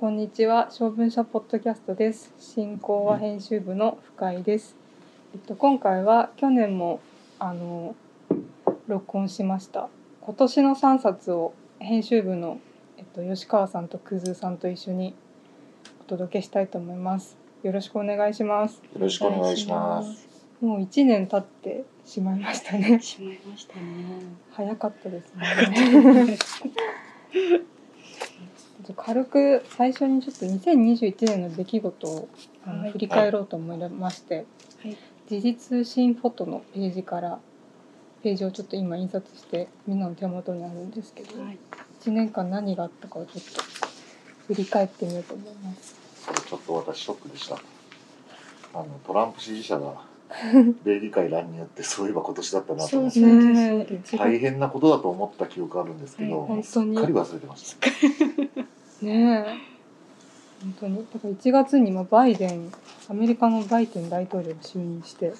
こんにちは、小文社ポッドキャストです。進行は編集部の深井です。えっと今回は去年もあの録音しました。今年の3冊を編集部のえっと吉川さんとくずさんと一緒にお届けしたいと思います。よろしくお願いします。よろしくお願いします。もう1年経ってしまいましたね。しまいましたね。早かったですね。ちょっと軽く最初にちょっと2021年の出来事を振り返ろうと思いまして、はい時事通信フォトのページからページをちょっと今印刷してみんなの手元にあるんですけど、はい。1年間何があったかをちょっと振り返ってみようと思います。これちょっと私ショックでした。あのトランプ支持者が 米議会乱入ってそういえば今年だったなと思ってね大変なことだと思った記憶あるんですけど、はいすっ本当にかり忘れてました。ねえ。本当に。だから1月にもバイデンアメリカのバイデン大統領が就任して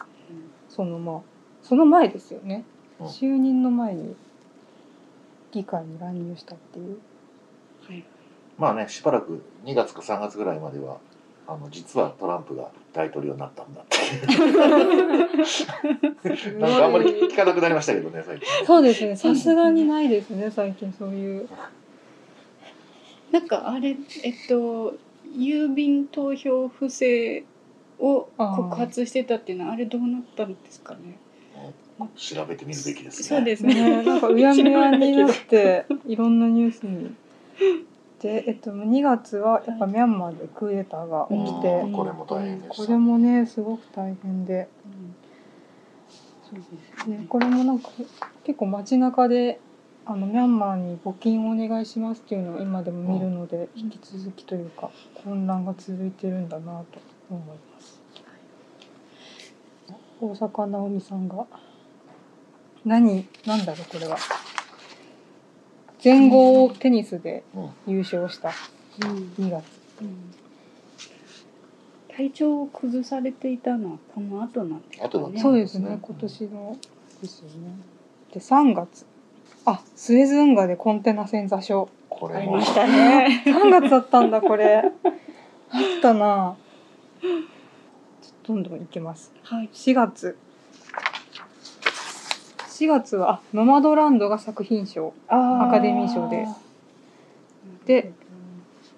そのまあその前ですよね、うん。就任の前に議会に乱入したっていう。はい。まあねしばらく2月か3月ぐらいまではあの実はトランプが大統領になったんだっていう。なんかあんまり聞かなくなりましたけどね最近。そうですね。さすがにないですね最近そういうなんかあれえっと郵便投票不正を告発してたっていうのはあれどうなったんですかね？調べてみるべきですね。そうですねね。なんかうやむやになっていろんなニュースにでえっと2月はやっぱミャンマーでクーデターが起きて、うんこれも大変でした。これもねすごく大変でうんそうですね。ねこれもなんか結構街中であのミャンマーに募金をお願いしますっていうのを今でも見るので、うん。引き続きというか混乱が続いてるんだなと思います。大坂なおみさんが。何？なんだろうこれは。全豪テニスでうん。優勝したうん。2月。うん。体調を崩されていたのはこの後なんですかね。そうですね今年のですよね。で3月あスエズ運河でコンテナ船座礁。これも。ありましたね。3月だったんだこれ。あったな。ちょっとどんどんいきます。はい。4月。4月はあノマドランドが作品賞。あアカデミー賞で。で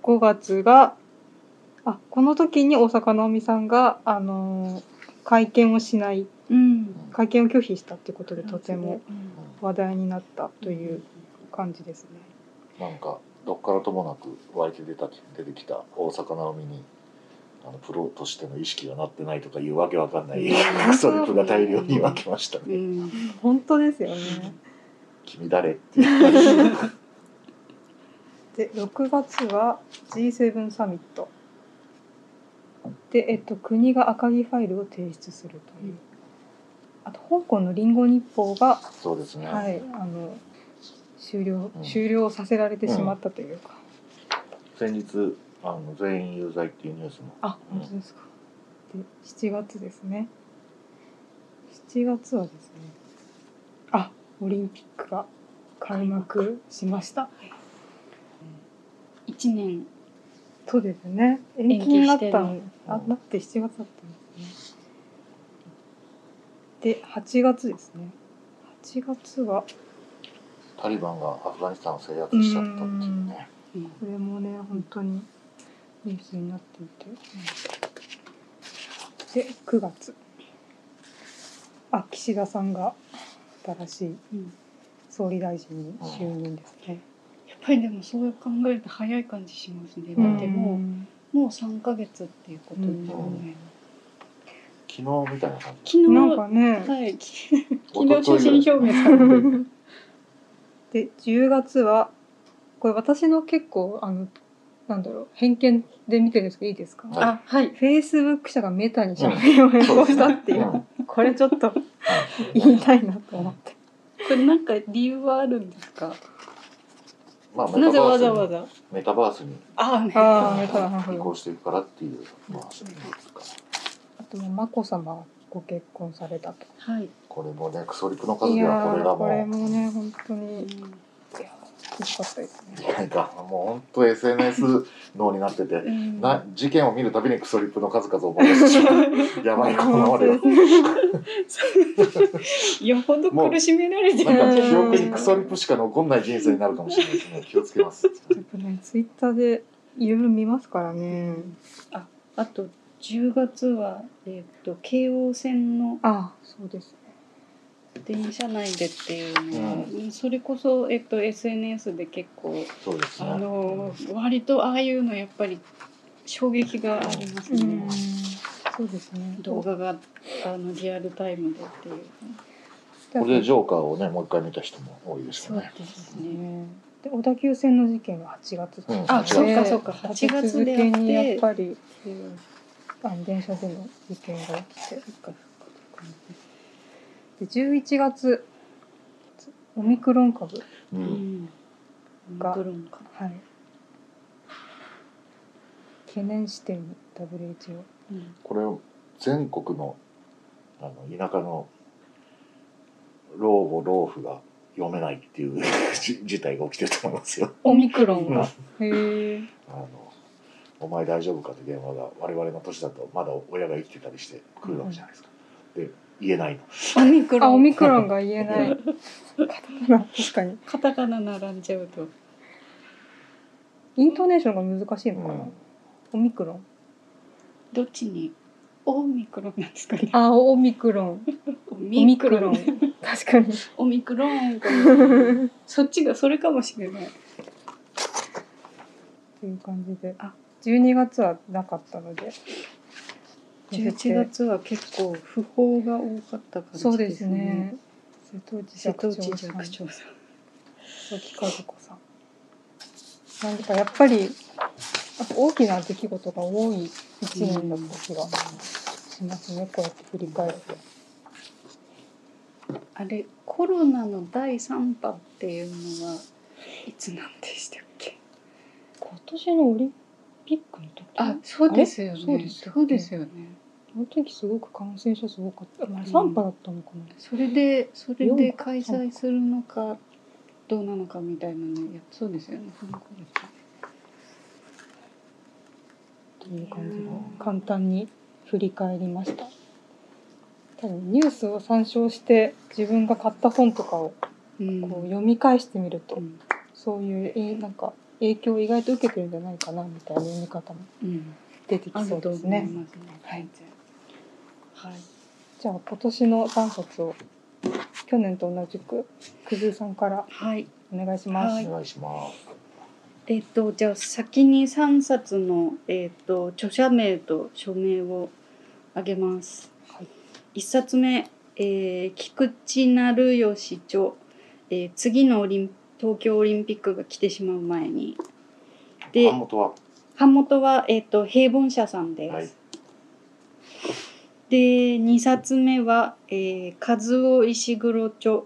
5月があこの時に大坂なおみさんが、あのー会見をしないうん。会見を拒否したってことでとてもうん話題になったという感じですね。なんかどっからともなく湧いて出た出てきた大坂なおみにあのプロとしての意識がなってないとかいうわけわかんないうんストリップが大量に湧きましたうね。ん。本当ですよね。君誰っていう。で6月は G7 サミットで、えっと、国が赤木ファイルを提出するという、うんあと香港のリンゴ日報が、そうですね。はい、あの終了、うん。終了させられてしまったというか、先日あの全員有罪っていうニュースも。あ本当ですか。で7月ですね。7月はですねあオリンピックが開幕しました。一年。そうですね。延期になったあうんなって7月だったんですねで8月ですね。8月は。タリバンがアフガニスタンを制圧しちゃったっていうね。うん。これもね本当にニュースになっていて、で9月。あ岸田さんが新しいうん。総理大臣に就任ですね。やっぱりでもそう考えると早い感じしますね。だってもんうもう三ヶ月っていうことですよね。昨日みたいな感じ。昨日なんかね、はい。き 昨日所信表明されて。で10月はこれ私の結構あのなんだろう偏見で見てるんですけどいいですか、はいあはい。フェイスブック社がメタに社名を変更したっていう、うんこれちょっと言いたいなと思って。これなんか理由はあるんですか？まあメなぜタバースにわざわざ。メタバースにああメタなるほ移ど行していくからっていうまあそうですか。あとも眞子さまがご結婚されたと。はい。これもねクソリプの数いやではこれがーこれももね本当うにん。いやかったですね。なんか。もう本当 SNS 脳になってて、うん。な事件を見るたびにクソリップの数々を思い出してしまう。やばいこのままでは。よほど苦しめられてなんるか記憶にクソリップしか残んない人生になるかもしれないですね。気をつけます。やっぱね、ツイッターでいろいろ見ますからね。ああと10月は、えー、と京王線のあ、そうですね。電車内でっていうのは、それこそ、えっと SNS で結構あそうですね。の割とああいうのやっぱり衝撃がありますね、うん、そうですね。動画があのリアルタイムでっていう。これでジョーカーをねもう一回見た人も多いですよね。ですね。ね。で小田急線の事件は8月うん。あそうかでそうか。立て8月続でやってっぱり、あの電車での事件が起きてで11月オミクロン株。ううん。んがオミクロンかはい。懸念してる WHO うん。これ全国のあの田舎の老母老婦が読めないっていうじ事態が起きてると思いますよ。オミクロンうん。がへえあのお前大丈夫かって電話が我々の年だとまだ親が生きてたりして来るわけじゃないですか。で言えないの。オミクロン。あオミクロンが言えない。カタカナ。確かに。カタカナ並んじゃうと。イントネーションが難しいのかな、うん。オミクロン。どっちにオミクロンなんですかねあオミクロン。オオミクロン。確かに。オミクロン そっちがそれかもしれない。という感じで。あ12月はなかったので。11月は結構不法が多かった感じそうですね。瀬戸内寂聴さん。寂聴さん。鈴木和子さん。なんかやっぱり大きな出来事が多い一年だった気がしますね、こうやって振り返ってあれコロナの第3波っていうのはいつなんでしたっけ？今年のオリンピックの時？あそうですよね。そうですよね。そうですよね。あの時すごく感染者数多かった、まあ、うん3波だったのかな、それでそれで開催するのかどうなのかみたいなね。そうですよね。という感じで簡単に振り返りました？多分ニュースを参照して自分が買った本とかをうん。こう読み返してみると、うん。そういうえなんか影響を意外と受けてるんじゃないかなみたいな読み方もうん出てきそうですね。思いますねはいはいじゃあ今年の3冊を去年と同じくくずさんからはいお願いします。はいお願いします。えっとじゃあ先に3冊の、えっと著者名と署名をあげます。はい1冊目、えー菊池成吉著、えー次のオリン東京オリンピックが来てしまう前に。で版元は？版元は、えっと平凡社さんです。はいで2冊目は、えー、和夫石黒著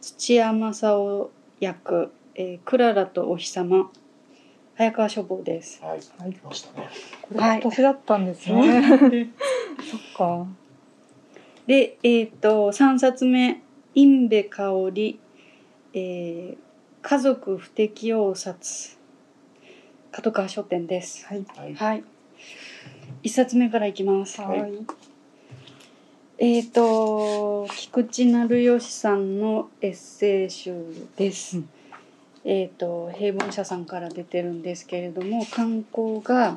土屋正夫役、えー、クララとお日様早川書房です。はいはい来ましたね。これ年だったんですね。そっか。で、えっ、と3冊目印部香織、えー、家族不適応殺角川書店です。はい。はい。はい。1冊目からいきます。はい。えっ、と菊池成吉さんのエッセイ集です。うんえっ、と平凡社さんから出てるんですけれども刊行が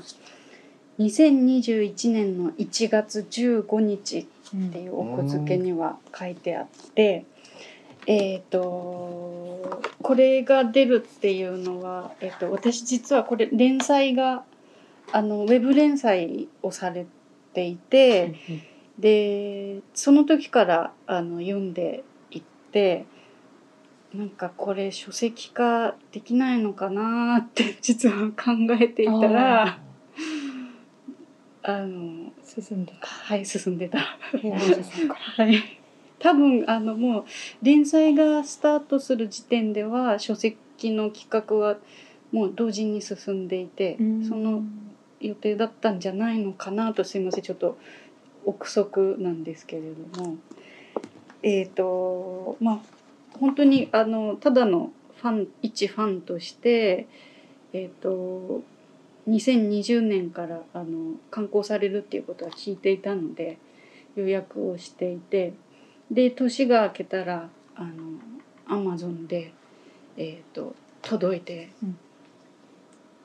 2021年の1月15日っていう奥付けには書いてあって。えー、とこれが出るっていうのは、えー、と私実はこれ連載があのウェブ連載をされていて、でその時からあの読んでいってなんかこれ書籍化できないのかなって実は考えていたらあの進んでた。はい進んでた。はい多分あのもう連載がスタートする時点では書籍の企画はもう同時に進んでいて、その予定だったんじゃないのかなとすいません。ちょっと憶測なんですけれども。えっ、とまあ本当にあのただのファン一ファンとしてえっ、と2020年からあの刊行されるっていうことは聞いていたので予約をしていてで年が明けたらあのアマゾンで、えー、と届いて、うん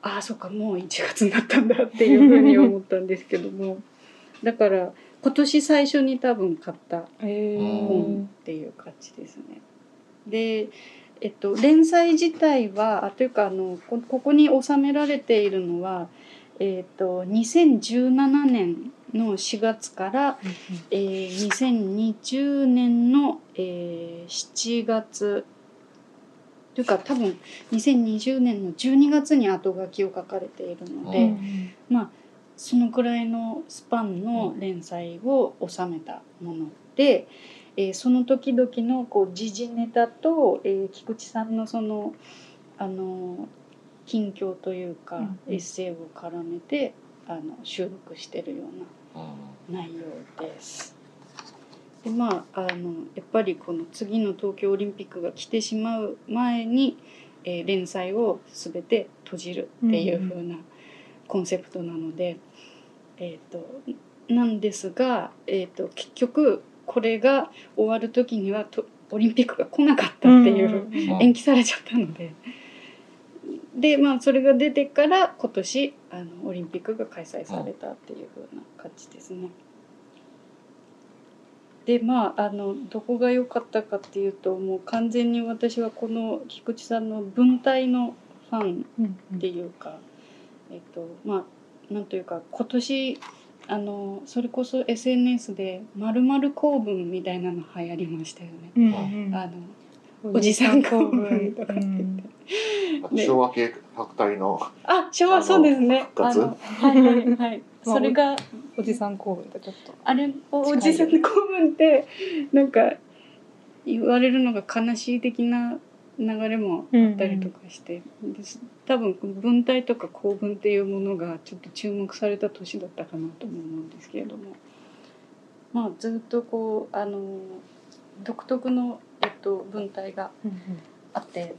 ああそっかもう1月になったんだっていうふうに思ったんですけども だから今年最初に多分買ったえ本っていう感じですね。で、えっと、連載自体はあというかあのこここに収められているのは、えっと、2017年の4月から、えー、2020年の、えー、7月。というか多分2020年の12月に後書きを書かれているので、まあそのくらいのスパンの連載を収めたもので、えーその時々のこう時事ネタと、えー菊池さんのそのあの近況というか、うんエッセイを絡めてあの収録してるようなうん内容です。でまああのやっぱりこの次の東京オリンピックが来てしまう前に、えー連載を全て閉じるっていう風なコンセプトなので、えー、となんですが、えー、と結局これが終わる時にはとオリンピックが来なかったっていう、うん延期されちゃったので。でまあそれが出てから今年あのオリンピックが開催されたっていう風な感じですね。でまああのどこが良かったかっていうともう完全に私はこの菊池さんの文体のファンっていうか、えっとまあなんというか今年あのそれこそ SNS で「まる公文」みたいなの流行りましたよね。うんうんあのおじさん公文とかって言って。ね。昭和系白体のあ、昭和そうですね。あのはいはいはい。まあそれがおじさん公文とちょっと。あれおじさん公文ってなんか言われるのが悲しい的な流れもあったりとかして、です多分この文体とか公文っていうものがちょっと注目された年だったかなとも思うんですけれども、まあずっとこうあの独特のえっと文体があって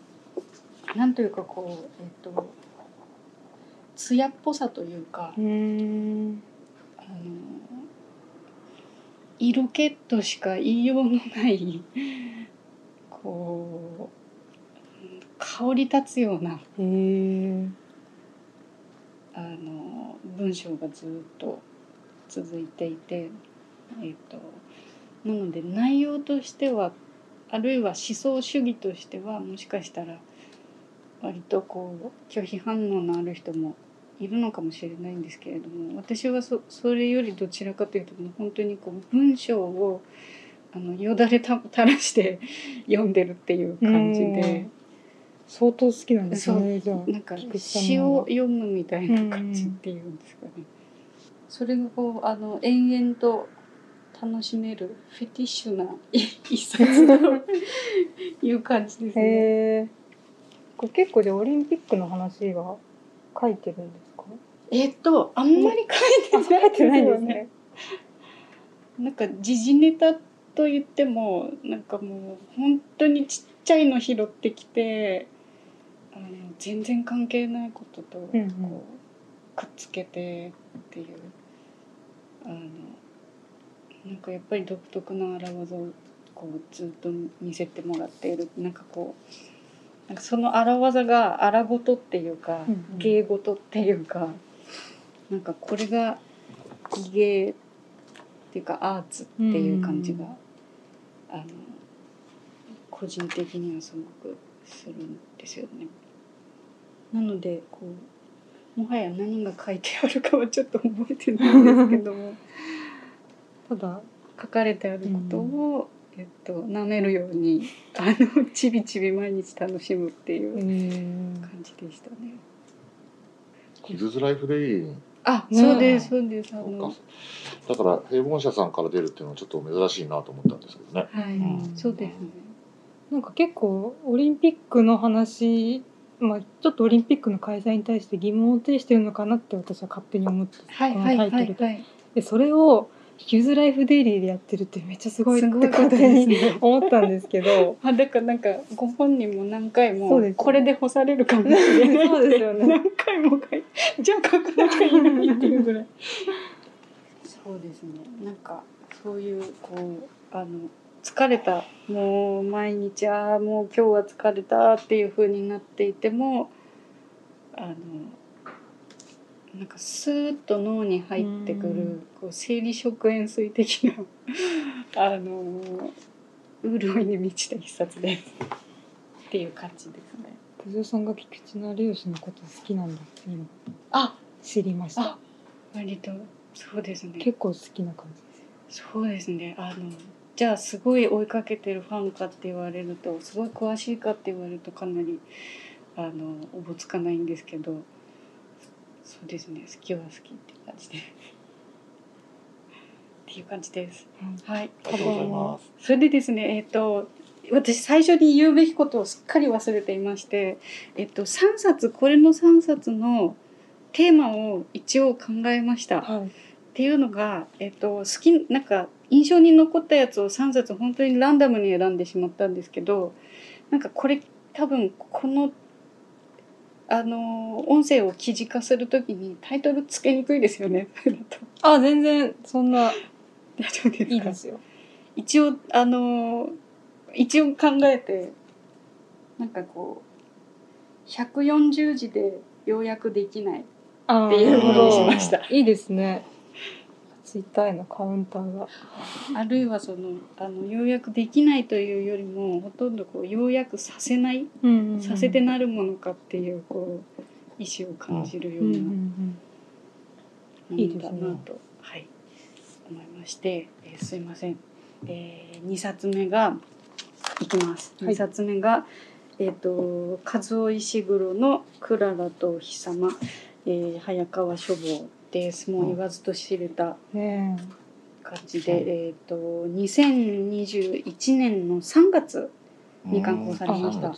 なんというかこうえっと艶っぽさというか、うんあの色気としか言いようのないこう香り立つようなあの文章がずっと続いていて、えっとなので内容としてはあるいは思想主義としてはもしかしたら割とこう拒否反応のある人もいるのかもしれないんですけれども私はそそれよりどちらかというと本当にこう文章をあのよだれた垂らして 読んでるっていう感じで相当好きなんですねじゃあなんか詩の。を読むみたいな感じっていうんですかね。それがこうあの延々と楽しめるフェティッシュな一冊という感じですね。これ結構じゃあオリンピックの話は書いてるんですか？えっとあんまり書いてないですよね。なんか時事ネタと言ってもなんかもう本当にちっちゃいの拾ってきてあの全然関係ないこととこう、うんうんくっつけてっていうあのなんかやっぱり独特な荒技をこうずっと見せてもらっている。なんかこうなんかその荒技が荒ごとっていうか、うんうん。芸事っていうかなんかこれが芸っていうかアーツっていう感じが、うん。あの個人的にはすごくするんですよね。なのでこうもはや何が書いてあるかはちょっと覚えてないんですけども ただ書かれてあることを、えっと舐めるように あのちびちび毎日楽しむっていううん。感じでしたね。キズズライフデイあ、ねそうですそうです。あそうのか。だから平凡社さんから出るっていうのはちょっと珍しいなと思ったんですけどね。はい、うん。そうですね。なんか結構オリンピックの話まあちょっとオリンピックの開催に対して疑問を呈してるのかなって私は勝手に思ってこのタイトルで。はいはい。でそれをヒューズライフデイリーでやってるってめっちゃすごいってですね。思ったんですけど。あだからなんかご本人も何回もそうですこれで干されるかもしれないそうですよね。何回も書いてじゃあ書かなきゃいけないっていうぐらい。そうですね。なんかそういうこうあの疲れたもう毎日ああもう今日は疲れたっていう風になっていてもあのなんかスーッと脳に入ってくうんるこう生理食塩水的な あの潤いに満ちた一冊ですっていう感じですね。小僧さんが菊池成吉のこと好きなんだって今あ知りましたあ割とそうですね。結構好きな感じですそうですね。あのじゃあすごい追いかけてるファンかって言われるとすごい詳しいかって言われるとかなりあのおぼつかないんですけどそうですね好きは好きっていう感じで っていう感じです。はい。ありがとうございます。それでですねえっ、と私最初に言うべきことをすっかり忘れていまして、えっと、3冊これの3冊のテーマを一応考えました。はいっていうのが、えっと、好きなんか印象に残ったやつを3冊本当にランダムに選んでしまったんですけどなんかこれ多分このあの音声を記事化するときにタイトルつけにくいですよね。あ全然そんな大丈夫ですか？いいですよ。一応あの一応考えてなんかこう140字で要約できないあっていうものにしました。いいですねツイッターへのカウンターが。あるいはそのあの要約できないというよりもほとんどこう要約させないさせてなるものかっていうこう意思を感じるよううんなうんものだいいですね。なと、はい、思いまして、えーすいません、えー、2冊目がいきます。はい。2冊目が、えっ、と和夫石黒の「クララとお日様」えー早川書房ですもう言わずと知れた感じで、えっ、と2021年の3月に刊行されました。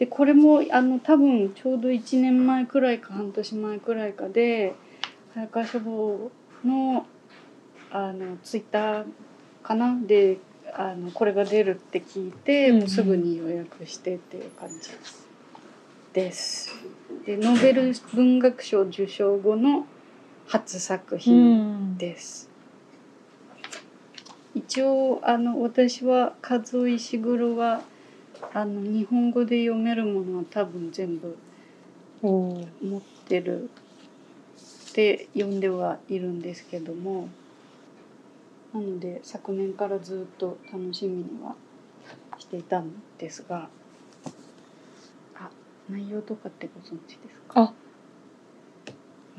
でこれもあの多分ちょうど1年前くらいか半年前くらいかで早川書房のあのツイッターかな？であのこれが出るって聞いて、うんうん。もうすぐに予約してっていう感じです。でノーベル文学賞受賞後の初作う品ん。です。一応あの私は和夫石黒はあの日本語で読めるものは多分全部持ってるって読んではいるんですけども。なので昨年からずっと楽しみにはしていたんですが。あ内容とかってご存知ですか？あ。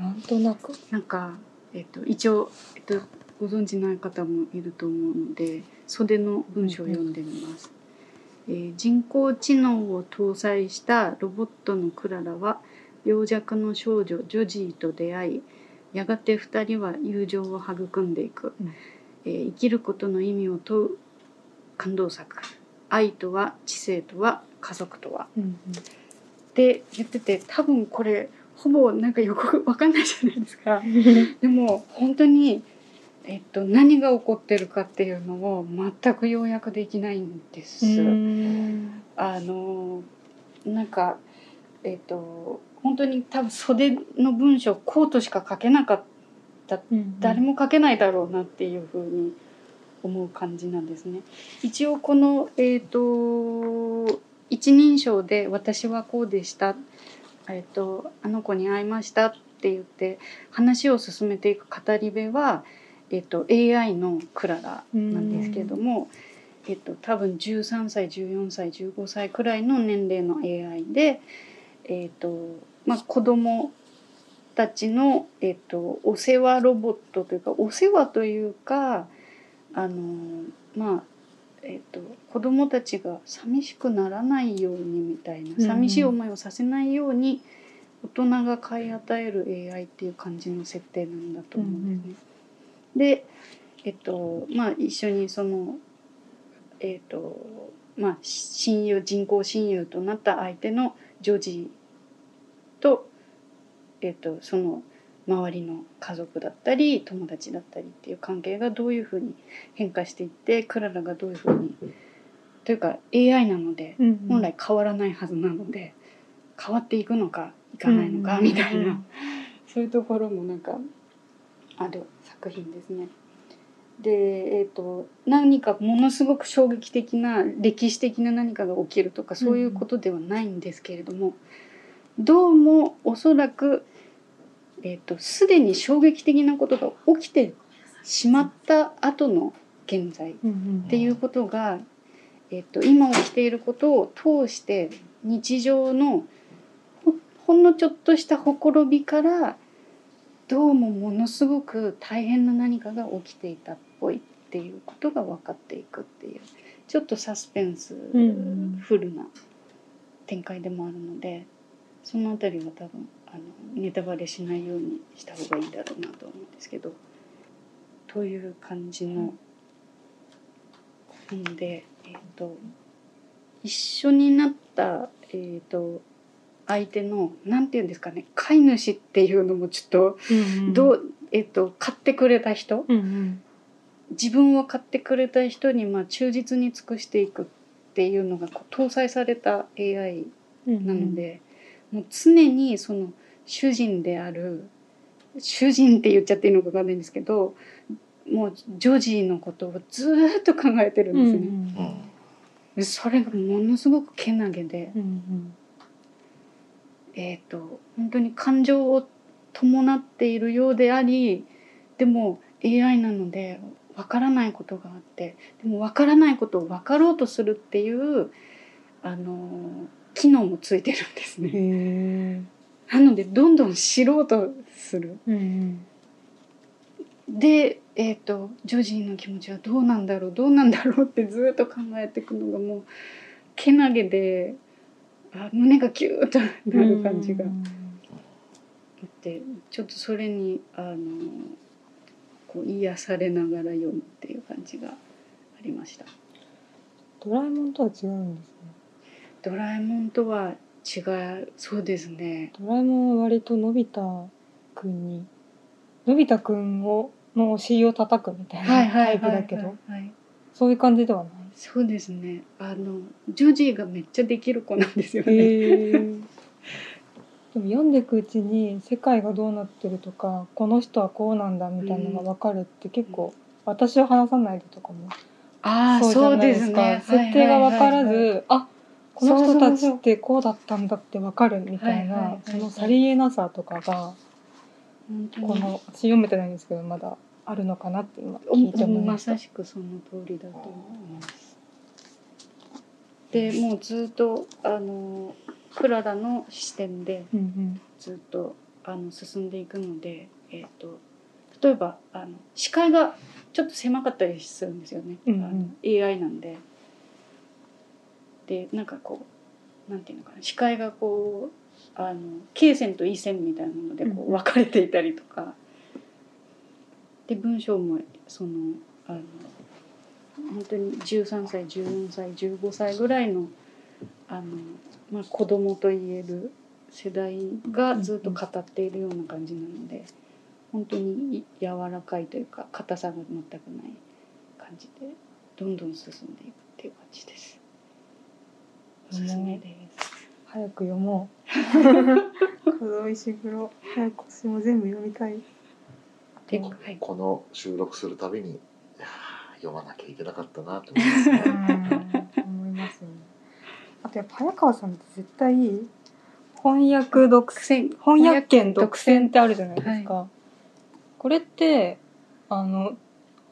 なんとなく。なんか、えっと、一応、えっと、ご存知ない方もいると思うので袖の文章を読んでみます、えー人工知能を搭載したロボットのクララは病弱の少女ジョジーと出会いやがて2人は友情を育んでいく、うん。えー生きることの意味を問う感動作。愛とは知性とは家族とは。うんって言ってて多分これほぼなんかよくわかんないじゃないですか。う んでも本当に、えっと、何が起こってるかっていうのを全く要約できないんです。うんあのなんかえっと本当に多分袖の文章こうとしか書けなかったうん誰も書けないだろうなっていうふうに思う感じなんですね。一応この、えー、と一人称で「私はこうでした」えーと「あの子に会いました」って言って話を進めていく語り部は、えー、と AI のクララなんですけれども、えー、と多分13歳14歳15歳くらいの年齢の AI で、えーとまあ、子供たちの、えっと、お世話ロボットというかお世話というかあのまあえっと子供たちが寂しくならないようにみたいなうん寂しい思いをさせないように大人が買い与える AI っていう感じの設定なんだと思うんですね。でえっとまあ一緒にそのえっとまあ親友人工親友となった相手のジョージとえっとその周りの家族だったり友達だったりっていう関係がどういうふうに変化していってクララがどういうふうにというか AI なのでうん本来変わらないはずなので変わっていくのかいかないのかみたいな。そういうところもなんかある作品ですね。で、えー、と何かものすごく衝撃的な歴史的な何かが起きるとかそういうことではないんですけれども、どうもおそらく、えー、とすでに衝撃的なことが起きてしまった後の現在っていうことが、えっと、今起きていることを通して日常のほほんのちょっとしたほころびからどうもものすごく大変な何かが起きていたっぽいっていうことが分かっていくっていうちょっとサスペンスん。フルな展開でもあるのでそのあたりは多分あのネタバレしないようにした方がいいだろうなと思うんですけどという感じの本で、えー、と一緒になった、えー、と相手のなんて言うんですかね飼い主っていうのもちょっとうんどう、えー、と買ってくれた人うんうん。自分を買ってくれた人にまあ忠実に尽くしていくっていうのが搭載された AI うんなので、もう常にその主人である主人って言っちゃっていいのか分かんないんですけどもうジョジーのことをずーっと考えてるんですね。うんでそれがものすごくけなげで、うんうん。えー、と本当に感情を伴っているようでありでも AI なのでわからないことがあってでもわからないことを分かろうとするっていうあの機能もついてるんですね。なのでどんどん知ろうとする。で、えー、とジョジーの気持ちはどうなんだろう？どうなんだろうってずっと考えていくのがもうけなげであ胸がキューッとなる感じがあってちょっとそれにあのこう癒されながら読むっていう感じがありました。ドラえもんとは違うんですねドラえもんとは違うそうですね。ドラえもんは割とのび太くんにのび太くんをのお尻を叩くみたいなタイプだけどはいそういう感じではない？そうですね。あのジョジーがめっちゃできる子なんですよね。へえでも読んでいくうちに世界がどうなってるとかこの人はこうなんだみたいなのが分かるって結構、私は話さないでとかもああそうじゃないですかね。設定が分からず、はいはいはいはいあこの人たちってこうだったんだって分かるみたいな、そのさりげなさとかがこの私読めてないんですけどまだあるのかなって今聞いて思いまましたさ。しくその通りだと思います。でもうずっとあのクララの視点でずっとあの進んでいくので、えっ、と例えばあの視界がちょっと狭かったりするんですよね。うんうんあの AI なんで。でなんかこうなんていうのかな視界がこうあの経線と緯線みたいなのでこううん。分かれていたりとか、で文章もそのあの本当に13歳14歳15歳ぐらいのあの、まあ、子供と言える世代がずっと語っているような感じなので本当に柔らかいというか硬さが全くない感じでどんどん進んでいくっていう感じです。おすすめです。早く読もう。数石黒早く私も全部読みたい。で、うんはい、この収録するたびに読まなきゃいけなかったなって思いますね。思いますね。あとやっぱ早川さんって絶対翻訳独占翻訳権独占ってあるじゃないですか。これってあの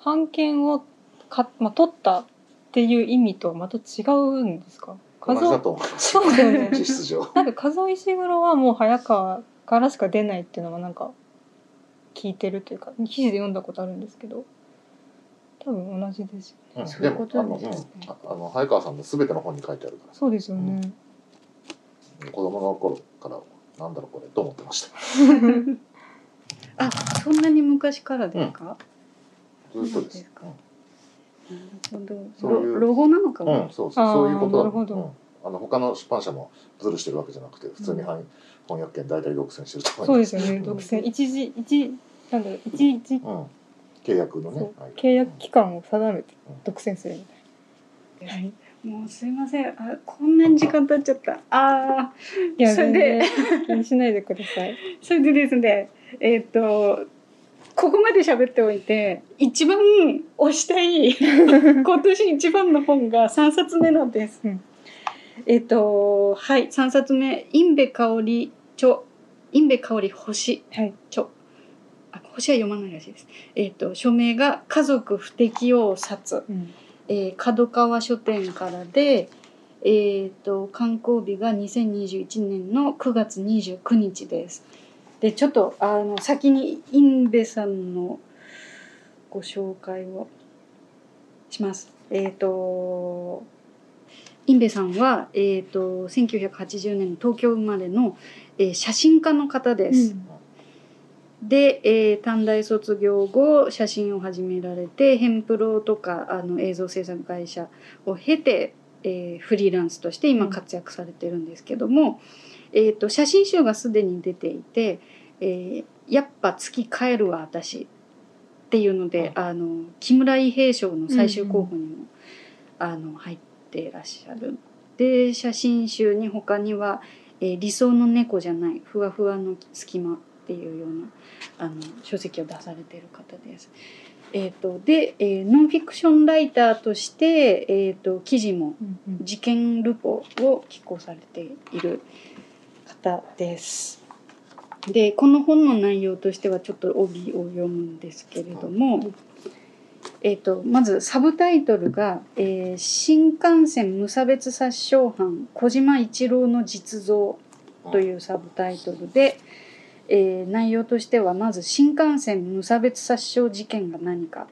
版権をかまあ取ったっていう意味とはまた違うんですか？同じだと思いますよ。そうだよね 実質上。なんか数石黒はもう早川からしか出ないっていうのはなんか聞いてるというか記事で読んだことあるんですけど多分同じですよね。うんそういうことでもあの、うん、ああの早川さんのすべての本に書いてあるから。そうですよね。子供の頃からなんだろうこれと思ってました。あ、そんなに昔からですか？ずっとです。ですか。そういうロロゴなのかうん、も。うんそう。そういうことだ。なるほど。うん。あの他の出版社もずるしてるわけじゃなくて普通にうん翻翻訳権大体独占してるとそうですよね。独占。一時一なんだろう一時うん、契約のね契約期間を定めて独占する。みたいな。はい。もうすいません。あこんなに時間経っちゃった。あいやそれで。気にしないでください。ー それでですねえっ、とここまで喋っておいて一番推したい 今年一番の本が3冊目なんです。うんえっ、とはい3冊目「インベ香り著インベ香り星はい。著」あ星は読まないらしいです。えっ、と署名が「家族不適用冊」うん。えー角川書店からで、えー、と刊行日が2021年の9月29日です。でちょっとあの先にインベさんのご紹介をします。えっ、とインベさんは、えー、と1980年の東京生まれの、えー写真家の方です。で、えー短大卒業後写真を始められてヘンプロとかあの映像制作会社を経て、えーフリーランスとして今活躍されてるんですけども、えー、と写真集がすでに出ていて「えーやっぱ月帰るわ私」っていうので、あの木村伊兵衛賞の最終候補にも、あの入っていらっしゃる。で写真集に他には、えー理想の猫じゃないふわふわの隙間」っていうようなあの書籍を出されている方です。えー、とで、えーノンフィクションライターとして、えー、と記事もうんうん。事件ルポを寄稿されている方です。でこの本の内容としてはちょっと帯を読むんですけれども、えー、とまずサブタイトルが「えー新幹線無差別殺傷犯小島一郎の実像」というサブタイトルで、えー内容としてはまず新幹線無差別殺傷事件が何か、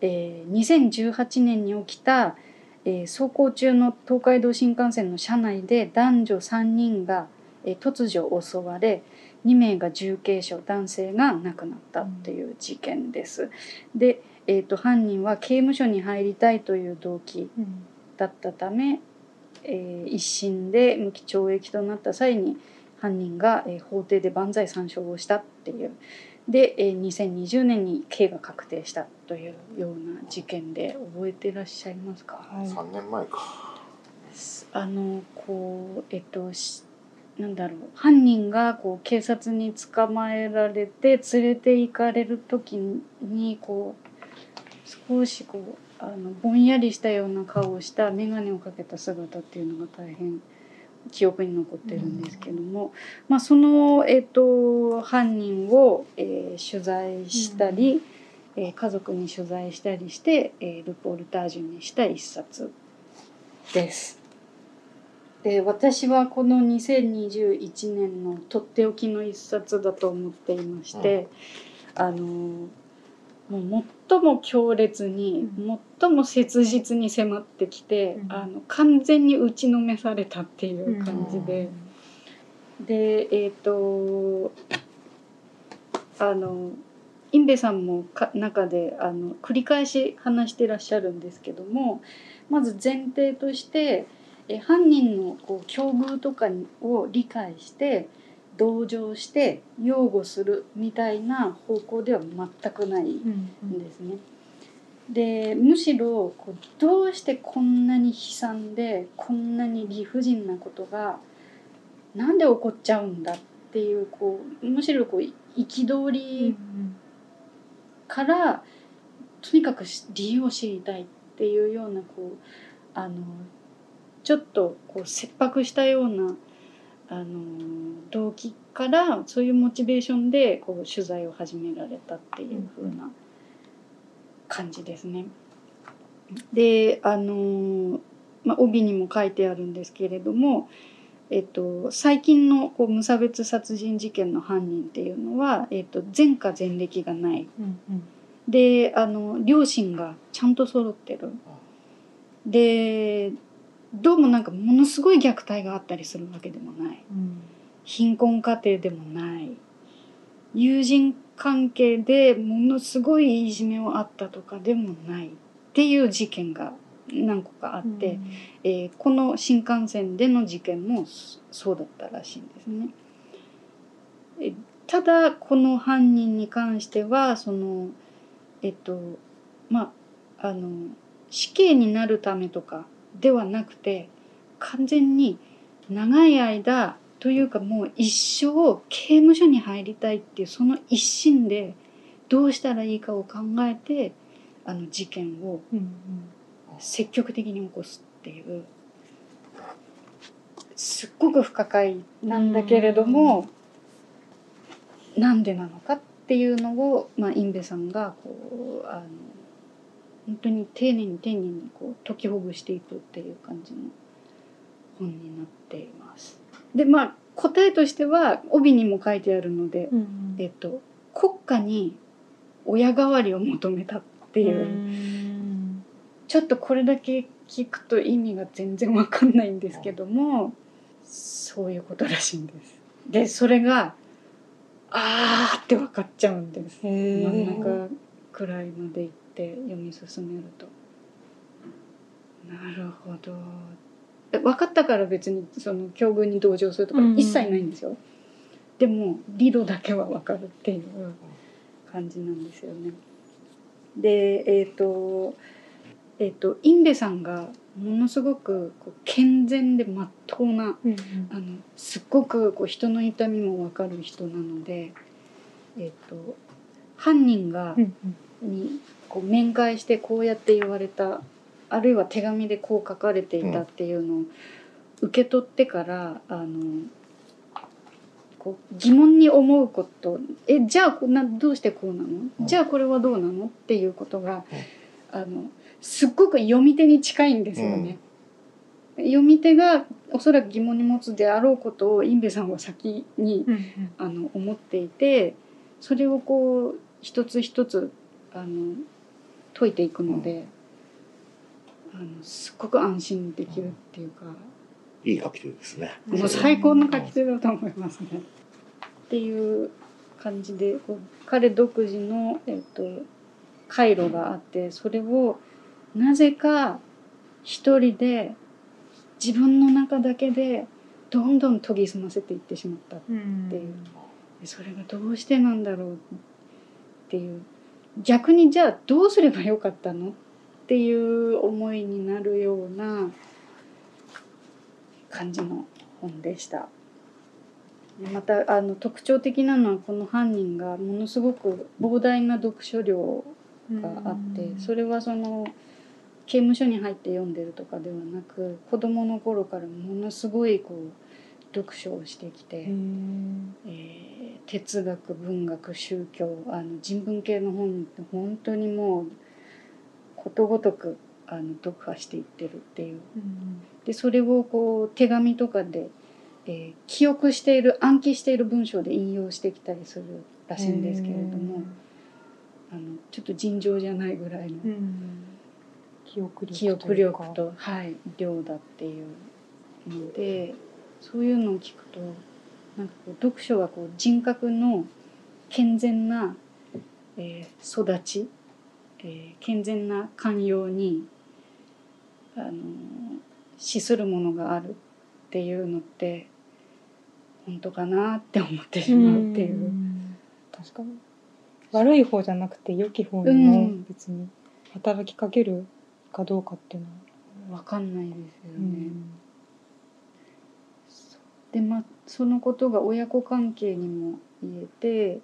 えー2018年に起きた、えー走行中の東海道新幹線の車内で男女3人が、えー突如襲われ2名が重軽傷男性が亡くなったっていう事件です。で、えー、と犯人は刑務所に入りたいという動機うん。だったため、えー一審で無期懲役となった際に犯人が、えー法廷で万歳三唱をしたっていう。で、えー2020年に刑が確定したというような事件で覚えてらっしゃいますか？はい。3年前か。あのこうえっとしなんだろう。犯人がこう警察に捕まえられて連れて行かれる時にこう少しこうあのぼんやりしたような顔をした眼鏡をかけた姿っていうのが大変記憶に残ってるんですけども、まあ、その、えっと犯人を、えー取材したり、えー家族に取材したりして、えールポルタージュにした一冊です。で私はこの2021年のとっておきの一冊だと思っていまして、あのもう最も強烈に、最も切実に迫ってきて、うん。あの完全に打ちのめされたっていう感じで、でえっ、とあのインベさんもか中であの繰り返し話してらっしゃるんですけどもまず前提としてえ犯人のこう境遇とかを理解して同情して擁護するみたいな方向では全くないうんうんんですね。でむしろこうどうしてこんなに悲惨でこんなに理不尽なことがなんで起こっちゃうんだっていうこうむしろこう憤うんりから、とにかくし理由を知りたいっていうようなこうあのちょっとこう切迫したようなあの動機からそういうモチベーションでこう取材を始められたっていう風な感じですね。であの、まあ、帯にも書いてあるんですけれども、えっと、最近のこう無差別殺人事件の犯人っていうのは、えっと、前科前歴がない。うんうん。であの両親がちゃんと揃ってる。でどうもなんかものすごい虐待があったりするわけでもない。うん貧困家庭でもない。友人関係でものすごいいじめをあったとかでもないっていう事件が何個かあって、えーこの新幹線での事件もそそうだったらしいんですね。えただこの犯人に関してはそのえっとまああの死刑になるためとかではなくて完全に長い間というかもう一生刑務所に入りたいっていうその一心でどうしたらいいかを考えてあの事件をうん積極的に起こすっていう。すっごく不可解なんだけれども、なんでなのかっていうのを、まあ、インベさんがこうあの本当に丁寧に丁寧にこう解きほぐしていくっていう感じの本になっています。でまあ答えとしては帯にも書いてあるので、うんうんえっと、国家に親代わりを求めたっていう。うんちょっとこれだけ聞くと意味が全然わかんないんですけどもそういうことらしいんです。でそれがあーって分かっちゃうんです。へ真んー中くらいまで行って読み進めると。なるほど。で分かったから別にその境遇に同情するとかうんうん一切ないんですよ。でも理路だけは分かるっていう感じなんですよね。でえっ、とえっ、とインベさんがものすごくこう健全でまっとうなうんあのすっごくこう人の痛みも分かる人なので、えっと犯人がにこう面会してこうやって言われたあるいは手紙でこう書かれていたっていうのを受け取ってから、あのこう疑問に思うことえじゃあこんなどうしてこうなの、うん。じゃあこれはどうなの？っていうことが、あのすっごく読み手に近いんですよね。読み手がおそらく疑問に持つであろうことをインベさんは先にうんうん。あの思っていてそれをこう一つ一つあの解いていくので、あのすっごく安心できるっていうか、いい書き手ですね。もう最高の書き手だと思いますね。っていう感じでこう彼独自の、えっと回路があってそれをなぜか一人で自分の中だけでどんどん研ぎ澄ませていってしまったうんっていうでそれがどうしてなんだろうっていう逆にじゃあどうすればよかったのっていう思いになるような感じの本でした。でまたあの特徴的なのはこの犯人がものすごく膨大な読書量があってそれはその刑務所に入って読んでるとかではなく子供の頃からものすごいこう読書をしてきて。えー哲学文学宗教あの人文系の本って本当にもうことごとくあの読破していってるっていう。うんでそれをこう手紙とかで、えー記憶している暗記している文章で引用してきたりするらしいんですけれどもあのちょっと尋常じゃないぐらいのうん記憶力と、はい、量だっていうのでそういうのを聞くとなんかこう読書はこう人格の健全な、えー育ち、えー健全な寛容に、あのー資するものがあるっていうのって本当かなって思ってしまうっていう。ん。確かに。悪い方じゃなくて良き方にうもん。別に働きかけるかどうかっていうのは、わかんないですようね。んでまあそのことが親子関係にも言えて、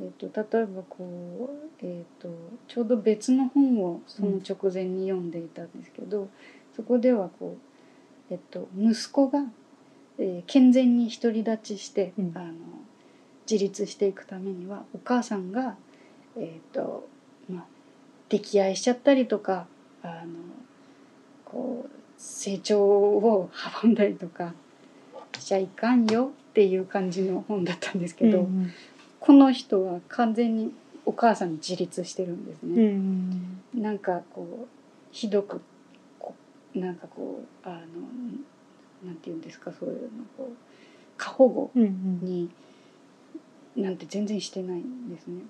えっと例えばこう、えっとちょうど別の本をその直前に読んでいたんですけど、そこではこう、えっと息子が、えー健全に独り立ちして、うん。あの自立していくためにはお母さんが、えっとまあ、溺愛しちゃったりとかあのこう成長を阻んだりとかしちゃいかんよっていう感じの本だったんですけど、うんこの人は完全にお母さんに自立してるんですうんうね。んなんかこうひどくこなんかこうあのなんていうんですかそういうのこう過保護うんうんになんて全然してないんですね。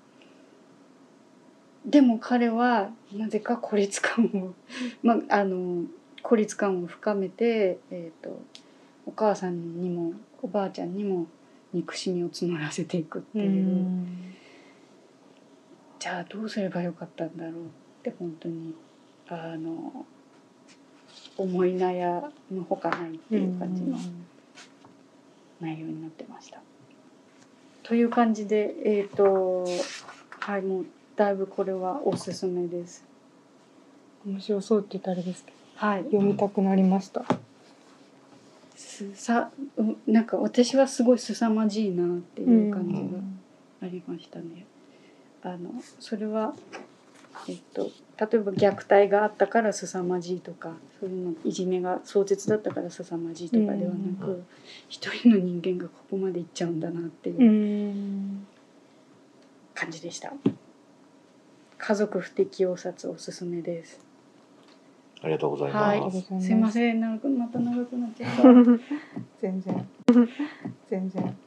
でも彼はなぜか孤立感を、まあ、あの孤立感を深めて、えー、とお母さんにもおばあちゃんにも憎しみを募らせていくってういう、んじゃあどうすればよかったんだろうって本当にあの思い悩むほかないっていう感じの内容になってました。という感じでえっ、とはいもうだいぶこれはおすすめです。面白そうって言ったらあれですけどはい、読みたくなりました。すさうなんか私はすごい凄まじいなっていう感じがありましたね。あのそれは、えっと、例えば虐待があったから凄まじいとかそういうのいじめが壮絶だったから凄まじいとかではなく、うん一人の人間がここまでいっちゃうんだなっていううん感じでした。家族不適応殺おすすめです。ありがとうございます。はいすすいません長くまた長くなっちゃった。全然全然